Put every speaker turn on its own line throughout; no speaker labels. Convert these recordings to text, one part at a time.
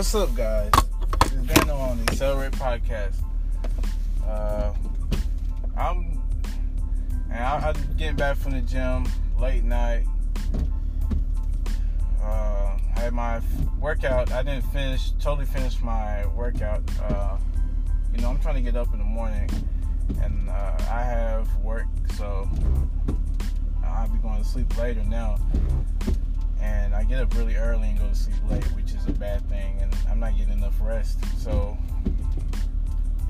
What's up, guys? It's Daniel on the Accelerate Podcast. Uh, I'm and I, I'm getting back from the gym late night. Uh, I had my workout. I didn't finish, totally finish my workout. Uh, you know, I'm trying to get up in the morning, and uh, I have work, so I'll be going to sleep later now. And I get up really early and go to sleep late, which is a bad thing, and I'm not getting enough rest. So,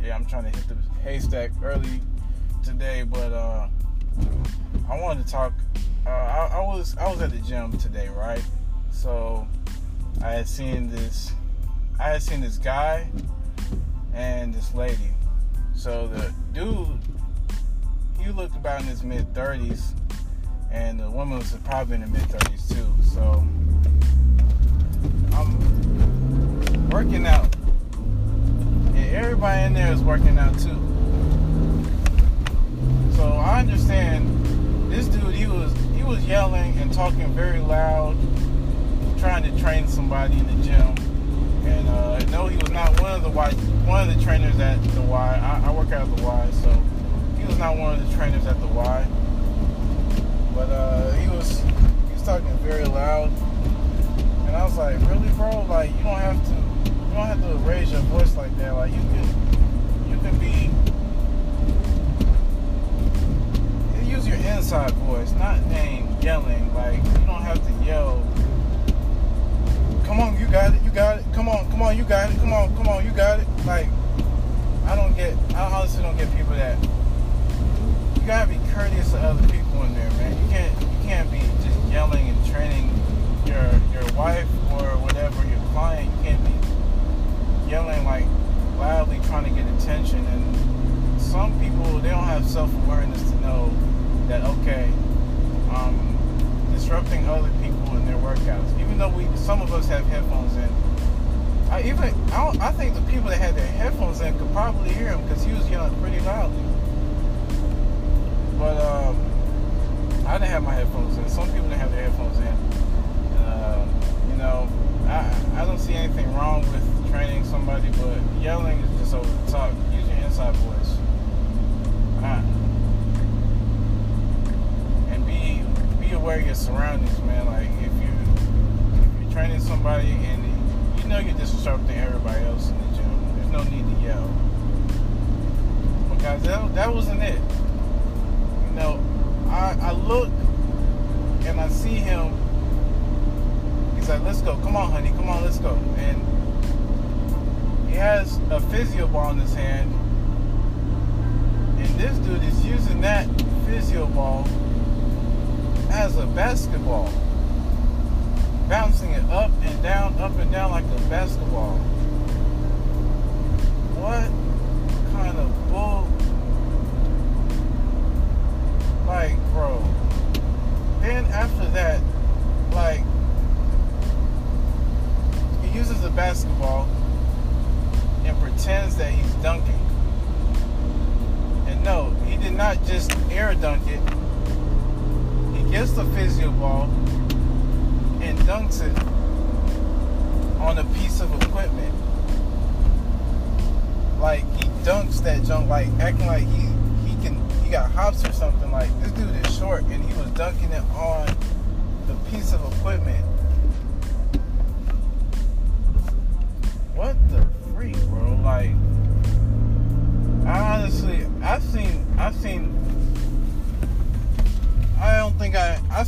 yeah, I'm trying to hit the haystack early today, but uh, I wanted to talk. Uh, I, I was I was at the gym today, right? So I had seen this. I had seen this guy and this lady. So the dude, he looked about in his mid 30s, and the woman was probably in the mid 30s too. So I'm working out, and everybody in there is working out too. So I understand this dude. He was he was yelling and talking very loud, trying to train somebody in the gym. And uh, no, he was not one of the Y, one of the trainers at the Y. I, I work out at the Y, so he was not one of the trainers at the Y. But uh, he was he was talking very loud, and I was like, really, bro? Like you don't have to you don't have to raise your voice like that. Like you can you can be use your inside voice, not name yelling. Like you don't have to yell. Come on, you got it, you got it. Come on, come on, you got it. Come on, come on, you got it. Like I don't get. I honestly don't get people that. You gotta be courteous to other people in there, man. You can't. You can't be just yelling and training your your wife or whatever your client. Can't be yelling like loudly trying to get attention. And some people they don't have self-awareness to know that okay um, disrupting other people in their workouts. Even though we some of us have headphones in. I even I, I think the people that had their headphones in could probably hear him because he was yelling pretty loudly. But um, I didn't have my headphones in. Some people didn't have their headphones in. Uh, know I, I don't see anything wrong with training somebody, but yelling is just over the top. Use your inside voice. And be be aware of your surroundings, man. Like if you if you're training somebody and you know you're disrupting everybody else in the gym, there's no need to yell. Because that, that wasn't it. You know, I I look and I see him like, let's go. Come on, honey. Come on, let's go. And he has a physio ball in his hand. And this dude is using that physio ball as a basketball. Bouncing it up and down, up and down like a basketball. What kind of bull? Not just air dunk it. He gets the physio ball and dunks it on a piece of equipment. Like he dunks that junk like acting like he he can he got hops or something. Like this dude is short and he was dunking it on the piece of equipment.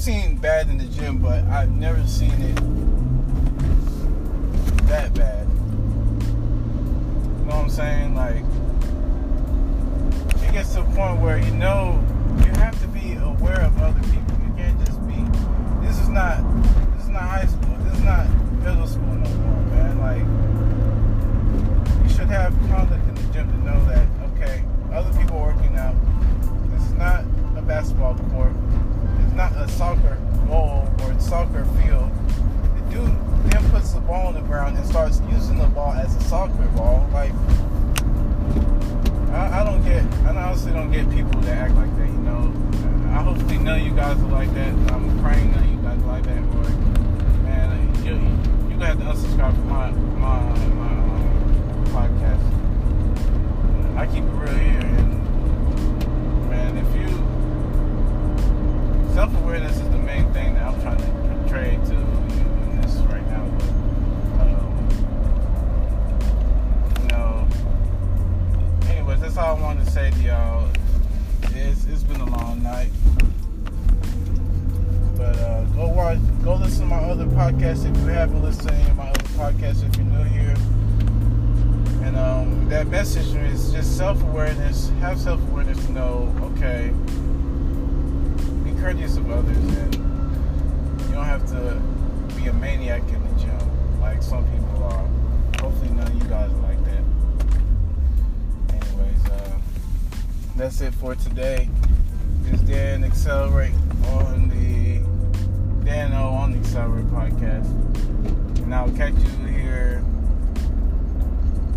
Seen bad in the gym, but I've never seen it soccer goal or soccer field. The dude then puts the ball on the ground and starts using the ball as a soccer ball. Like I, I don't get. I honestly don't get people that act like that. You know. I hopefully of you guys are like that. I'm praying of you guys are like that. Or man, you, you gonna have to unsubscribe from my my my um, podcast. I keep it real here, and that's all I wanted to say to y'all. It's, it's been a long night. But uh, go watch, go listen to my other podcasts if you haven't listened to any of my other podcasts. If you're new here, and um, that message is just self-awareness. Have self-awareness to know, okay, be courteous of others, and you don't have to be a maniac in the gym like some people are. That's it for today. This Dan Accelerate on the Dan O on the Accelerate podcast. And I'll catch you here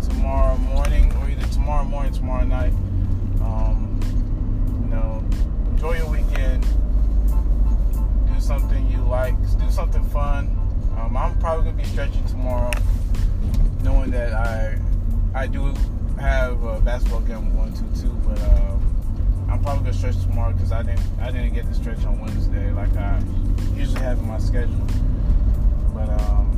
tomorrow morning or either tomorrow morning, tomorrow night. Um, you know, enjoy your weekend. Do something you like. Do something fun. Um, I'm probably gonna be stretching tomorrow, knowing that I I do have a basketball game going to too, but. Um, I'm probably gonna stretch tomorrow because I didn't I didn't get the stretch on Wednesday like I usually have in my schedule. But um,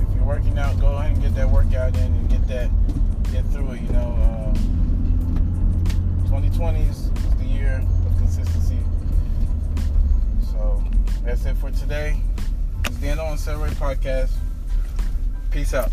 if you're working out, go ahead and get that workout in and get that get through it. You know, um, 2020 is, is the year of consistency. So that's it for today. It's the End on Celebrate podcast. Peace out.